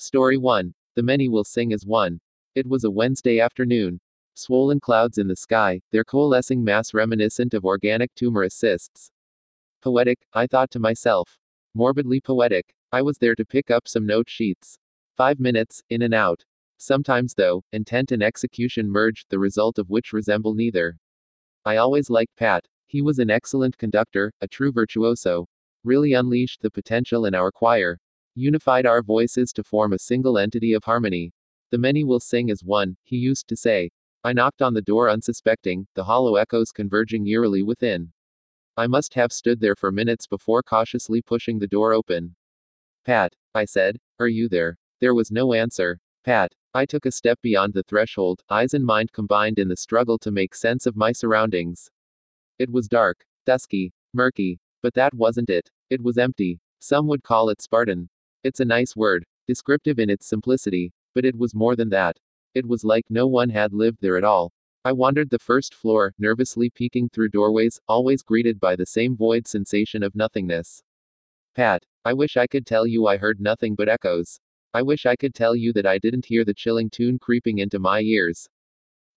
Story 1. The many will sing as one. It was a Wednesday afternoon. Swollen clouds in the sky, their coalescing mass reminiscent of organic tumor cysts. Poetic, I thought to myself. Morbidly poetic. I was there to pick up some note sheets. Five minutes, in and out. Sometimes, though, intent and execution merged, the result of which resemble neither. I always liked Pat. He was an excellent conductor, a true virtuoso. Really unleashed the potential in our choir. Unified our voices to form a single entity of harmony. The many will sing as one, he used to say. I knocked on the door unsuspecting, the hollow echoes converging eerily within. I must have stood there for minutes before cautiously pushing the door open. Pat, I said, are you there? There was no answer. Pat, I took a step beyond the threshold, eyes and mind combined in the struggle to make sense of my surroundings. It was dark, dusky, murky, but that wasn't it. It was empty. Some would call it Spartan. It's a nice word, descriptive in its simplicity, but it was more than that. It was like no one had lived there at all. I wandered the first floor, nervously peeking through doorways, always greeted by the same void sensation of nothingness. Pat, I wish I could tell you I heard nothing but echoes. I wish I could tell you that I didn't hear the chilling tune creeping into my ears.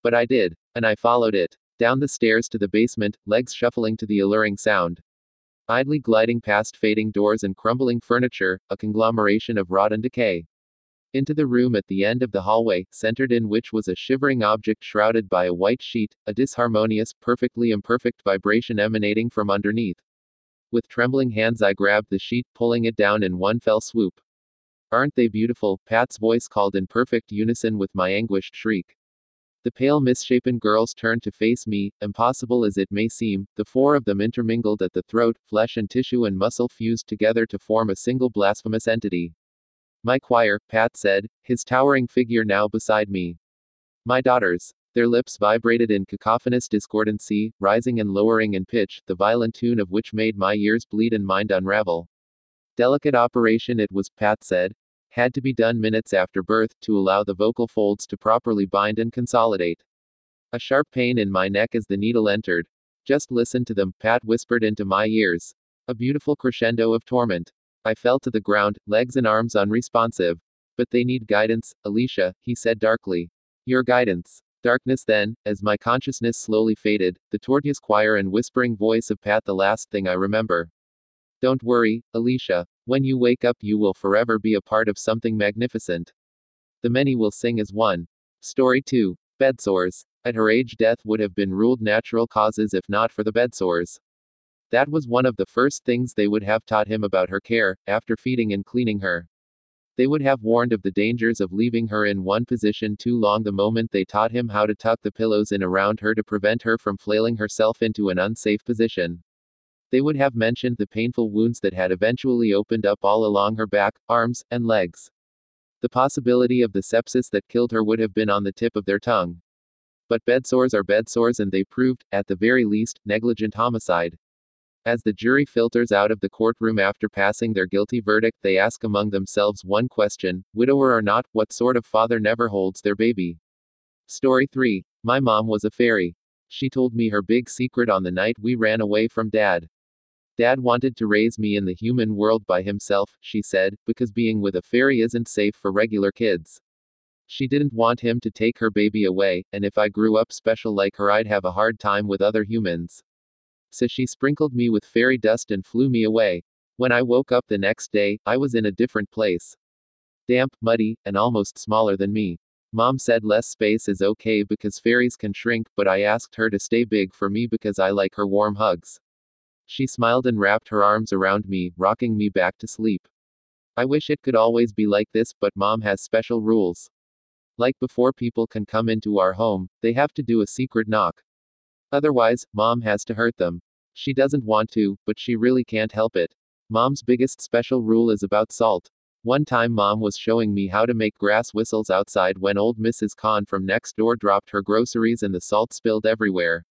But I did, and I followed it. Down the stairs to the basement, legs shuffling to the alluring sound. Idly gliding past fading doors and crumbling furniture, a conglomeration of rot and decay. Into the room at the end of the hallway, centered in which was a shivering object shrouded by a white sheet, a disharmonious, perfectly imperfect vibration emanating from underneath. With trembling hands, I grabbed the sheet, pulling it down in one fell swoop. Aren't they beautiful? Pat's voice called in perfect unison with my anguished shriek. The pale, misshapen girls turned to face me, impossible as it may seem, the four of them intermingled at the throat, flesh and tissue and muscle fused together to form a single blasphemous entity. My choir, Pat said, his towering figure now beside me. My daughters. Their lips vibrated in cacophonous discordancy, rising and lowering in pitch, the violent tune of which made my ears bleed and mind unravel. Delicate operation it was, Pat said, had to be done minutes after birth to allow the vocal folds to properly bind and consolidate. A sharp pain in my neck as the needle entered. Just listen to them, Pat whispered into my ears. A beautiful crescendo of torment. I fell to the ground, legs and arms unresponsive. But they need guidance, Alicia, he said darkly. Your guidance. Darkness then, as my consciousness slowly faded, the tortoise choir and whispering voice of Pat the last thing I remember. Don't worry, Alicia. When you wake up, you will forever be a part of something magnificent. The many will sing as one. Story 2. Bedsores. At her age, death would have been ruled natural causes if not for the bedsores. That was one of the first things they would have taught him about her care, after feeding and cleaning her. They would have warned of the dangers of leaving her in one position too long the moment they taught him how to tuck the pillows in around her to prevent her from flailing herself into an unsafe position. They would have mentioned the painful wounds that had eventually opened up all along her back, arms, and legs. The possibility of the sepsis that killed her would have been on the tip of their tongue. But bedsores are bedsores, and they proved, at the very least, negligent homicide. As the jury filters out of the courtroom after passing their guilty verdict, they ask among themselves one question widower or not, what sort of father never holds their baby? Story 3. My mom was a fairy. She told me her big secret on the night we ran away from dad. Dad wanted to raise me in the human world by himself, she said, because being with a fairy isn't safe for regular kids. She didn't want him to take her baby away, and if I grew up special like her, I'd have a hard time with other humans. So she sprinkled me with fairy dust and flew me away. When I woke up the next day, I was in a different place. Damp, muddy, and almost smaller than me. Mom said less space is okay because fairies can shrink, but I asked her to stay big for me because I like her warm hugs. She smiled and wrapped her arms around me, rocking me back to sleep. I wish it could always be like this, but mom has special rules. Like before people can come into our home, they have to do a secret knock. Otherwise, mom has to hurt them. She doesn't want to, but she really can't help it. Mom's biggest special rule is about salt. One time, mom was showing me how to make grass whistles outside when old Mrs. Khan from next door dropped her groceries and the salt spilled everywhere.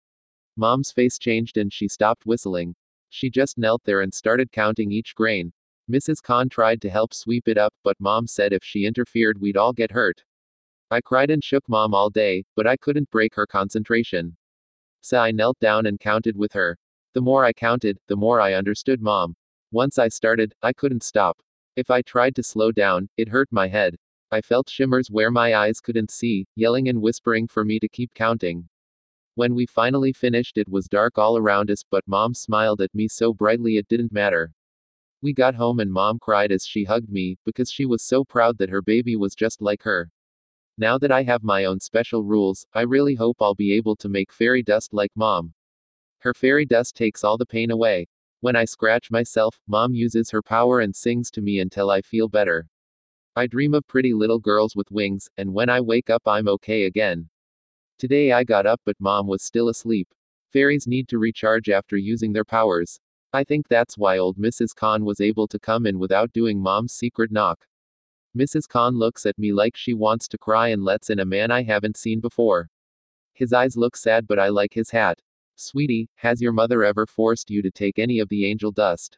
Mom's face changed and she stopped whistling. She just knelt there and started counting each grain. Mrs. Khan tried to help sweep it up, but mom said if she interfered, we'd all get hurt. I cried and shook mom all day, but I couldn't break her concentration. So I knelt down and counted with her. The more I counted, the more I understood mom. Once I started, I couldn't stop. If I tried to slow down, it hurt my head. I felt shimmers where my eyes couldn't see, yelling and whispering for me to keep counting. When we finally finished, it was dark all around us, but mom smiled at me so brightly it didn't matter. We got home and mom cried as she hugged me, because she was so proud that her baby was just like her. Now that I have my own special rules, I really hope I'll be able to make fairy dust like mom. Her fairy dust takes all the pain away. When I scratch myself, mom uses her power and sings to me until I feel better. I dream of pretty little girls with wings, and when I wake up, I'm okay again. Today I got up, but mom was still asleep. Fairies need to recharge after using their powers. I think that's why old Mrs. Khan was able to come in without doing mom's secret knock. Mrs. Khan looks at me like she wants to cry and lets in a man I haven't seen before. His eyes look sad, but I like his hat. Sweetie, has your mother ever forced you to take any of the angel dust?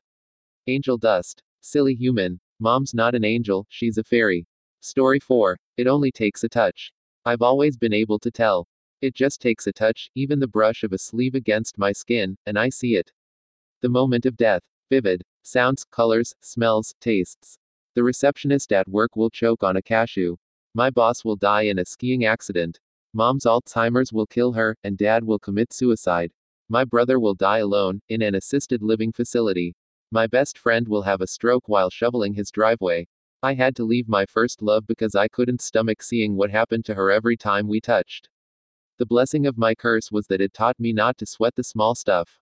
Angel dust. Silly human. Mom's not an angel, she's a fairy. Story 4. It only takes a touch. I've always been able to tell. It just takes a touch, even the brush of a sleeve against my skin, and I see it. The moment of death. Vivid. Sounds, colors, smells, tastes. The receptionist at work will choke on a cashew. My boss will die in a skiing accident. Mom's Alzheimer's will kill her, and dad will commit suicide. My brother will die alone, in an assisted living facility. My best friend will have a stroke while shoveling his driveway. I had to leave my first love because I couldn't stomach seeing what happened to her every time we touched. The blessing of my curse was that it taught me not to sweat the small stuff.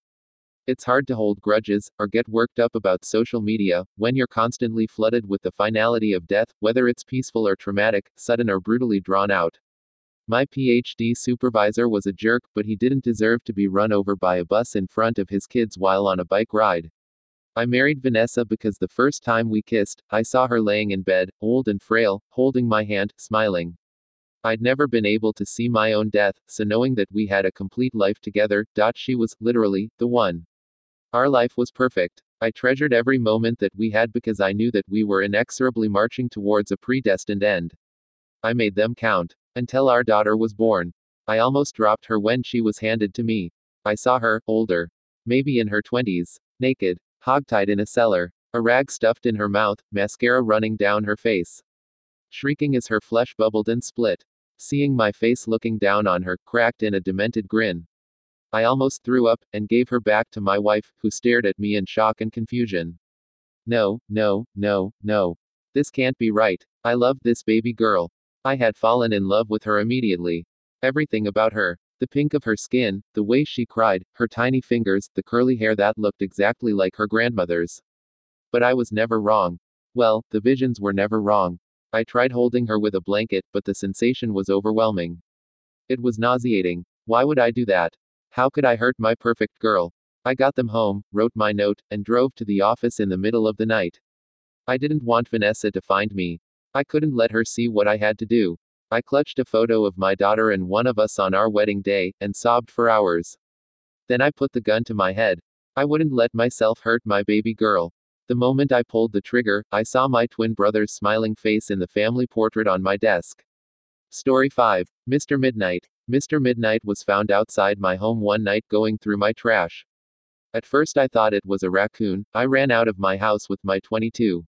It's hard to hold grudges, or get worked up about social media, when you're constantly flooded with the finality of death, whether it's peaceful or traumatic, sudden or brutally drawn out. My PhD supervisor was a jerk, but he didn't deserve to be run over by a bus in front of his kids while on a bike ride. I married Vanessa because the first time we kissed, I saw her laying in bed, old and frail, holding my hand, smiling. I'd never been able to see my own death, so knowing that we had a complete life together, dot she was, literally, the one. Our life was perfect. I treasured every moment that we had because I knew that we were inexorably marching towards a predestined end. I made them count. Until our daughter was born. I almost dropped her when she was handed to me. I saw her, older. Maybe in her twenties. Naked hogtied in a cellar, a rag stuffed in her mouth, mascara running down her face. Shrieking as her flesh bubbled and split. Seeing my face looking down on her, cracked in a demented grin. I almost threw up, and gave her back to my wife, who stared at me in shock and confusion. No, no, no, no. This can't be right. I loved this baby girl. I had fallen in love with her immediately. Everything about her. The pink of her skin, the way she cried, her tiny fingers, the curly hair that looked exactly like her grandmother's. But I was never wrong. Well, the visions were never wrong. I tried holding her with a blanket, but the sensation was overwhelming. It was nauseating. Why would I do that? How could I hurt my perfect girl? I got them home, wrote my note, and drove to the office in the middle of the night. I didn't want Vanessa to find me. I couldn't let her see what I had to do. I clutched a photo of my daughter and one of us on our wedding day, and sobbed for hours. Then I put the gun to my head. I wouldn't let myself hurt my baby girl. The moment I pulled the trigger, I saw my twin brother's smiling face in the family portrait on my desk. Story 5 Mr. Midnight. Mr. Midnight was found outside my home one night going through my trash. At first I thought it was a raccoon. I ran out of my house with my 22.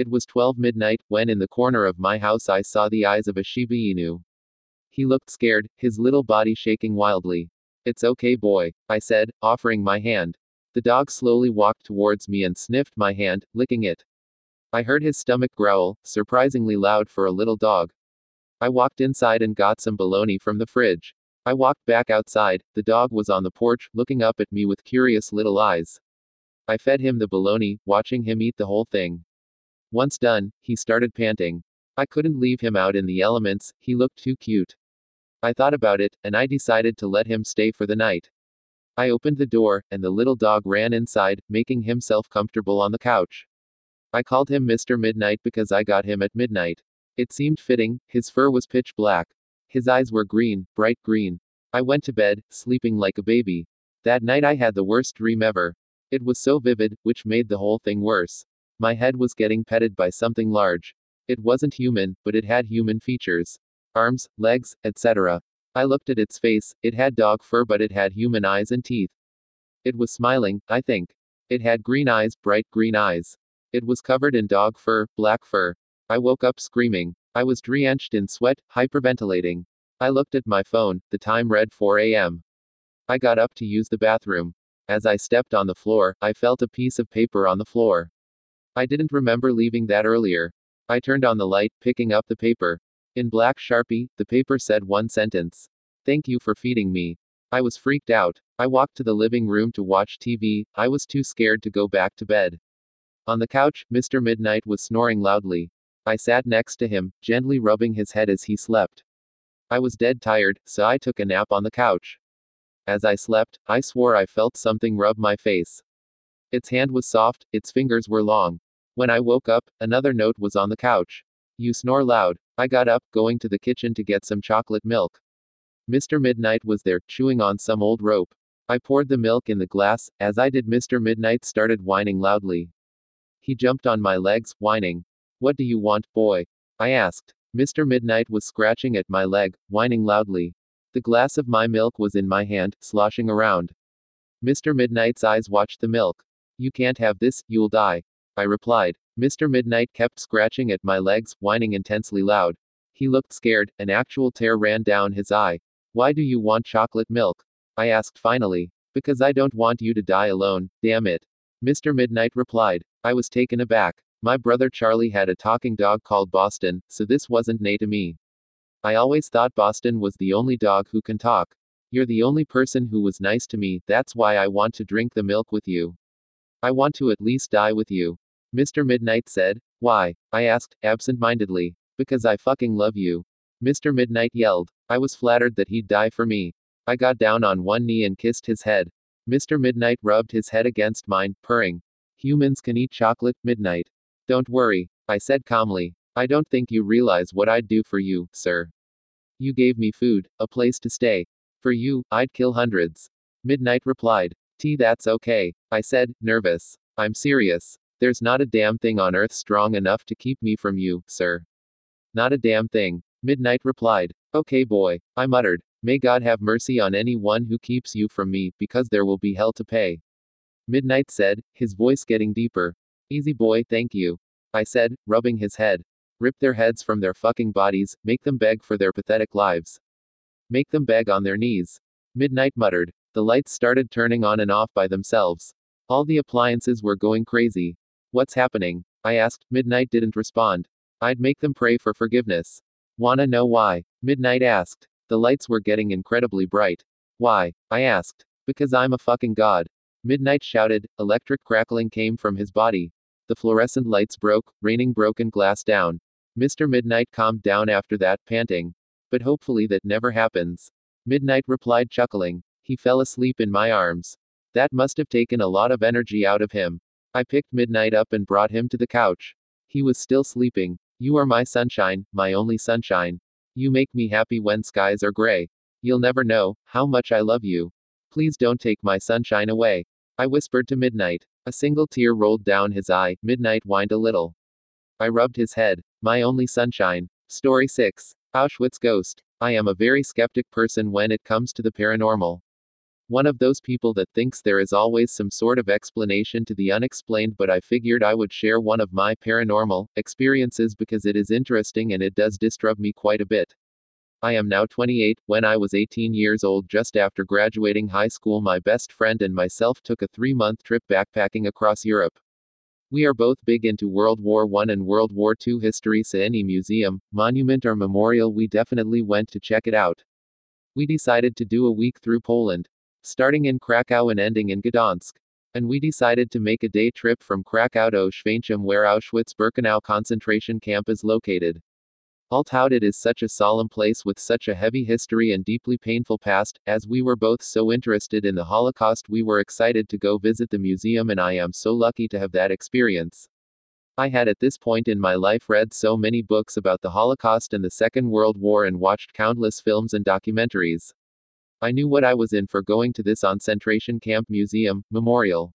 It was 12 midnight, when in the corner of my house I saw the eyes of a Shiba Inu. He looked scared, his little body shaking wildly. It's okay, boy, I said, offering my hand. The dog slowly walked towards me and sniffed my hand, licking it. I heard his stomach growl, surprisingly loud for a little dog. I walked inside and got some bologna from the fridge. I walked back outside, the dog was on the porch, looking up at me with curious little eyes. I fed him the bologna, watching him eat the whole thing. Once done, he started panting. I couldn't leave him out in the elements, he looked too cute. I thought about it, and I decided to let him stay for the night. I opened the door, and the little dog ran inside, making himself comfortable on the couch. I called him Mr. Midnight because I got him at midnight. It seemed fitting, his fur was pitch black. His eyes were green, bright green. I went to bed, sleeping like a baby. That night I had the worst dream ever. It was so vivid, which made the whole thing worse. My head was getting petted by something large. It wasn't human, but it had human features. Arms, legs, etc. I looked at its face, it had dog fur but it had human eyes and teeth. It was smiling, I think. It had green eyes, bright green eyes. It was covered in dog fur, black fur. I woke up screaming. I was drenched in sweat, hyperventilating. I looked at my phone, the time read 4 a.m. I got up to use the bathroom. As I stepped on the floor, I felt a piece of paper on the floor. I didn't remember leaving that earlier. I turned on the light, picking up the paper. In black sharpie, the paper said one sentence. Thank you for feeding me. I was freaked out. I walked to the living room to watch TV, I was too scared to go back to bed. On the couch, Mr. Midnight was snoring loudly. I sat next to him, gently rubbing his head as he slept. I was dead tired, so I took a nap on the couch. As I slept, I swore I felt something rub my face. Its hand was soft, its fingers were long. When I woke up, another note was on the couch. You snore loud. I got up, going to the kitchen to get some chocolate milk. Mr. Midnight was there, chewing on some old rope. I poured the milk in the glass, as I did Mr. Midnight started whining loudly. He jumped on my legs, whining. What do you want, boy? I asked. Mr. Midnight was scratching at my leg, whining loudly. The glass of my milk was in my hand, sloshing around. Mr. Midnight's eyes watched the milk. You can't have this, you'll die. I replied. Mr. Midnight kept scratching at my legs, whining intensely loud. He looked scared, an actual tear ran down his eye. Why do you want chocolate milk? I asked finally. Because I don't want you to die alone, damn it. Mr. Midnight replied. I was taken aback. My brother Charlie had a talking dog called Boston, so this wasn't new to me. I always thought Boston was the only dog who can talk. You're the only person who was nice to me, that's why I want to drink the milk with you. I want to at least die with you. Mr. Midnight said. Why? I asked, absent mindedly. Because I fucking love you. Mr. Midnight yelled. I was flattered that he'd die for me. I got down on one knee and kissed his head. Mr. Midnight rubbed his head against mine, purring. Humans can eat chocolate, Midnight. Don't worry, I said calmly. I don't think you realize what I'd do for you, sir. You gave me food, a place to stay. For you, I'd kill hundreds. Midnight replied. T, that's okay, I said, nervous. I'm serious. There's not a damn thing on earth strong enough to keep me from you, sir. Not a damn thing. Midnight replied. Okay, boy, I muttered. May God have mercy on any one who keeps you from me, because there will be hell to pay. Midnight said, his voice getting deeper. Easy boy, thank you. I said, rubbing his head. Rip their heads from their fucking bodies, make them beg for their pathetic lives. Make them beg on their knees. Midnight muttered. The lights started turning on and off by themselves. All the appliances were going crazy. What's happening? I asked. Midnight didn't respond. I'd make them pray for forgiveness. Wanna know why? Midnight asked. The lights were getting incredibly bright. Why? I asked. Because I'm a fucking god. Midnight shouted, electric crackling came from his body. The fluorescent lights broke, raining broken glass down. Mr. Midnight calmed down after that, panting. But hopefully that never happens. Midnight replied, chuckling. He fell asleep in my arms. That must have taken a lot of energy out of him. I picked Midnight up and brought him to the couch. He was still sleeping. You are my sunshine, my only sunshine. You make me happy when skies are gray. You'll never know how much I love you. Please don't take my sunshine away. I whispered to Midnight. A single tear rolled down his eye. Midnight whined a little. I rubbed his head. My only sunshine. Story 6. Auschwitz Ghost. I am a very skeptic person when it comes to the paranormal. One of those people that thinks there is always some sort of explanation to the unexplained, but I figured I would share one of my paranormal experiences because it is interesting and it does disturb me quite a bit. I am now 28. When I was 18 years old, just after graduating high school, my best friend and myself took a three month trip backpacking across Europe. We are both big into World War I and World War II history, so any museum, monument, or memorial, we definitely went to check it out. We decided to do a week through Poland, starting in Krakow and ending in Gdansk. And we decided to make a day trip from Krakow to Oświęcim, where Auschwitz Birkenau concentration camp is located. All touted is such a solemn place with such a heavy history and deeply painful past, as we were both so interested in the Holocaust we were excited to go visit the museum and I am so lucky to have that experience. I had at this point in my life read so many books about the Holocaust and the Second World War and watched countless films and documentaries. I knew what I was in for going to this concentration camp museum, memorial.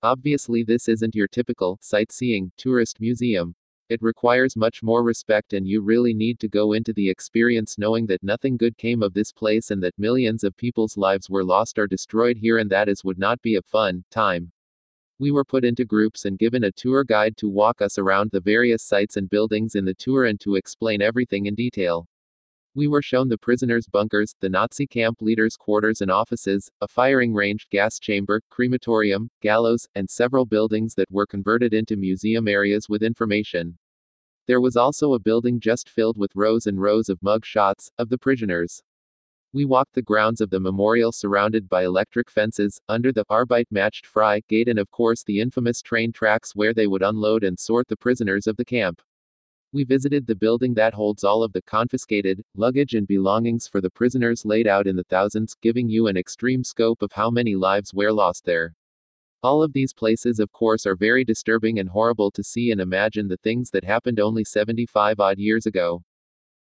Obviously this isn't your typical, sightseeing, tourist museum. It requires much more respect, and you really need to go into the experience knowing that nothing good came of this place and that millions of people's lives were lost or destroyed here, and that is would not be a fun time. We were put into groups and given a tour guide to walk us around the various sites and buildings in the tour and to explain everything in detail. We were shown the prisoners' bunkers, the Nazi camp leaders' quarters and offices, a firing range, gas chamber, crematorium, gallows, and several buildings that were converted into museum areas with information. There was also a building just filled with rows and rows of mug shots of the prisoners. We walked the grounds of the memorial surrounded by electric fences, under the Arbeit macht Frei gate and of course the infamous train tracks where they would unload and sort the prisoners of the camp. We visited the building that holds all of the confiscated luggage and belongings for the prisoners laid out in the thousands, giving you an extreme scope of how many lives were lost there. All of these places, of course, are very disturbing and horrible to see and imagine the things that happened only 75 odd years ago.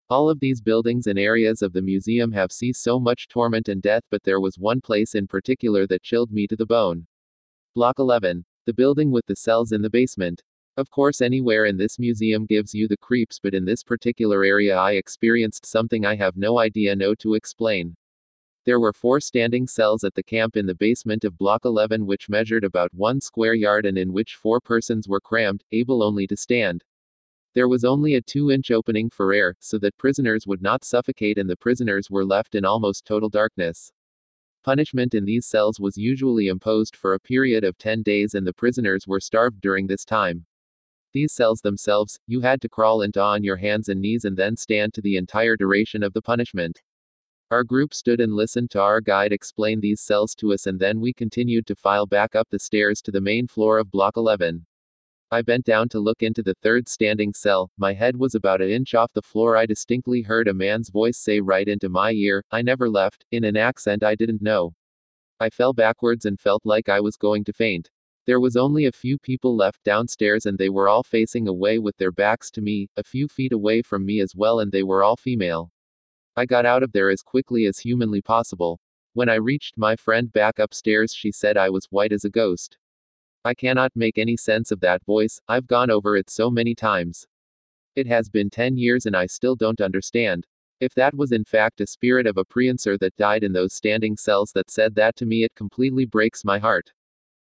All of these buildings and areas of the museum have seen so much torment and death, but there was one place in particular that chilled me to the bone. Block 11. The building with the cells in the basement. Of course, anywhere in this museum gives you the creeps, but in this particular area, I experienced something I have no idea no to explain. There were four standing cells at the camp in the basement of Block 11, which measured about one square yard and in which four persons were crammed, able only to stand. There was only a two inch opening for air, so that prisoners would not suffocate, and the prisoners were left in almost total darkness. Punishment in these cells was usually imposed for a period of 10 days, and the prisoners were starved during this time. These cells themselves, you had to crawl into on your hands and knees and then stand to the entire duration of the punishment. Our group stood and listened to our guide explain these cells to us, and then we continued to file back up the stairs to the main floor of Block 11. I bent down to look into the third standing cell. My head was about an inch off the floor. I distinctly heard a man's voice say right into my ear, I never left, in an accent I didn't know. I fell backwards and felt like I was going to faint. There was only a few people left downstairs and they were all facing away with their backs to me, a few feet away from me as well, and they were all female. I got out of there as quickly as humanly possible. When I reached my friend back upstairs, she said I was white as a ghost. I cannot make any sense of that voice, I've gone over it so many times. It has been 10 years and I still don't understand. If that was in fact a spirit of a priencer that died in those standing cells that said that to me, it completely breaks my heart.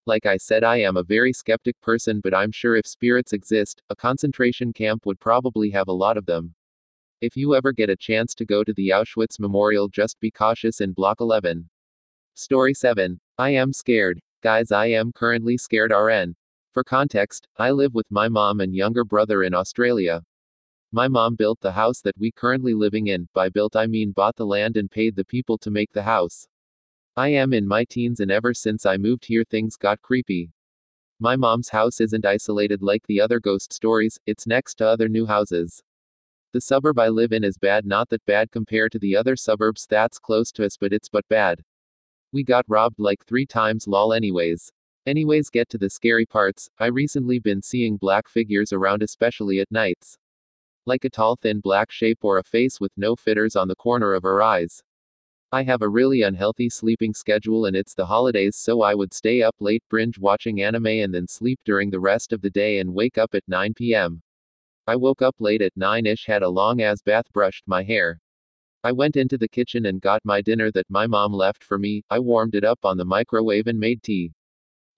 Like I said, I am a very skeptic person, but I'm sure if spirits exist, a concentration camp would probably have a lot of them. If you ever get a chance to go to the Auschwitz Memorial, just be cautious in Block 11. Story 7. I am scared. Guys, I am currently scared RN. For context, I live with my mom and younger brother in Australia. My mom built the house that we currently living in. By built I mean bought the land and paid the people to make the house. I am in my teens and ever since I moved here things got creepy. My mom's house isn't isolated like the other ghost stories, it's next to other new houses. The suburb I live in is bad, not that bad compared to the other suburbs that's close to us, but it's but bad. We got robbed like three times, lol, anyways. Anyways, get to the scary parts. I recently been seeing black figures around, especially at nights. Like a tall, thin black shape or a face with no fitters on the corner of her eyes. I have a really unhealthy sleeping schedule and it's the holidays, so I would stay up late binge watching anime and then sleep during the rest of the day and wake up at 9 p.m. I woke up late at 9 ish, had a long ass bath, brushed my hair. I went into the kitchen and got my dinner that my mom left for me. I warmed it up on the microwave and made tea.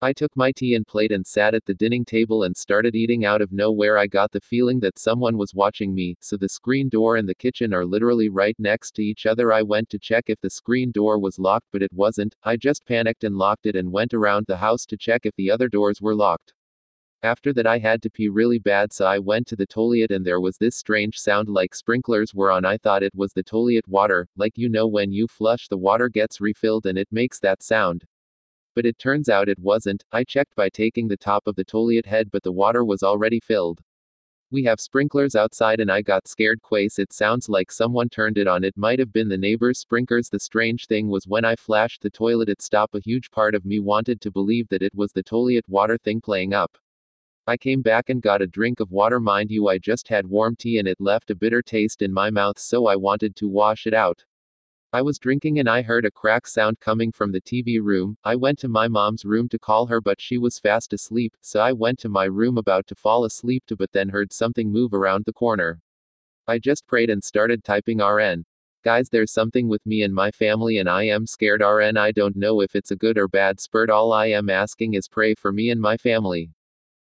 I took my tea and plate and sat at the dining table and started eating out of nowhere. I got the feeling that someone was watching me, so the screen door and the kitchen are literally right next to each other. I went to check if the screen door was locked, but it wasn't. I just panicked and locked it and went around the house to check if the other doors were locked. After that, I had to pee really bad, so I went to the toilet and there was this strange sound like sprinklers were on. I thought it was the toilet water, like you know when you flush, the water gets refilled and it makes that sound. But it turns out it wasn't. I checked by taking the top of the toilet head, but the water was already filled. We have sprinklers outside and I got scared quase it sounds like someone turned it on it might have been the neighbor's sprinklers the strange thing was when I flashed the toilet it stopped a huge part of me wanted to believe that it was the toilet water thing playing up. I came back and got a drink of water mind you I just had warm tea and it left a bitter taste in my mouth so I wanted to wash it out. I was drinking and I heard a crack sound coming from the TV room. I went to my mom's room to call her, but she was fast asleep, so I went to my room about to fall asleep to but then heard something move around the corner. I just prayed and started typing RN. Guys, there's something with me and my family, and I am scared. RN, I don't know if it's a good or bad spurt. All I am asking is pray for me and my family.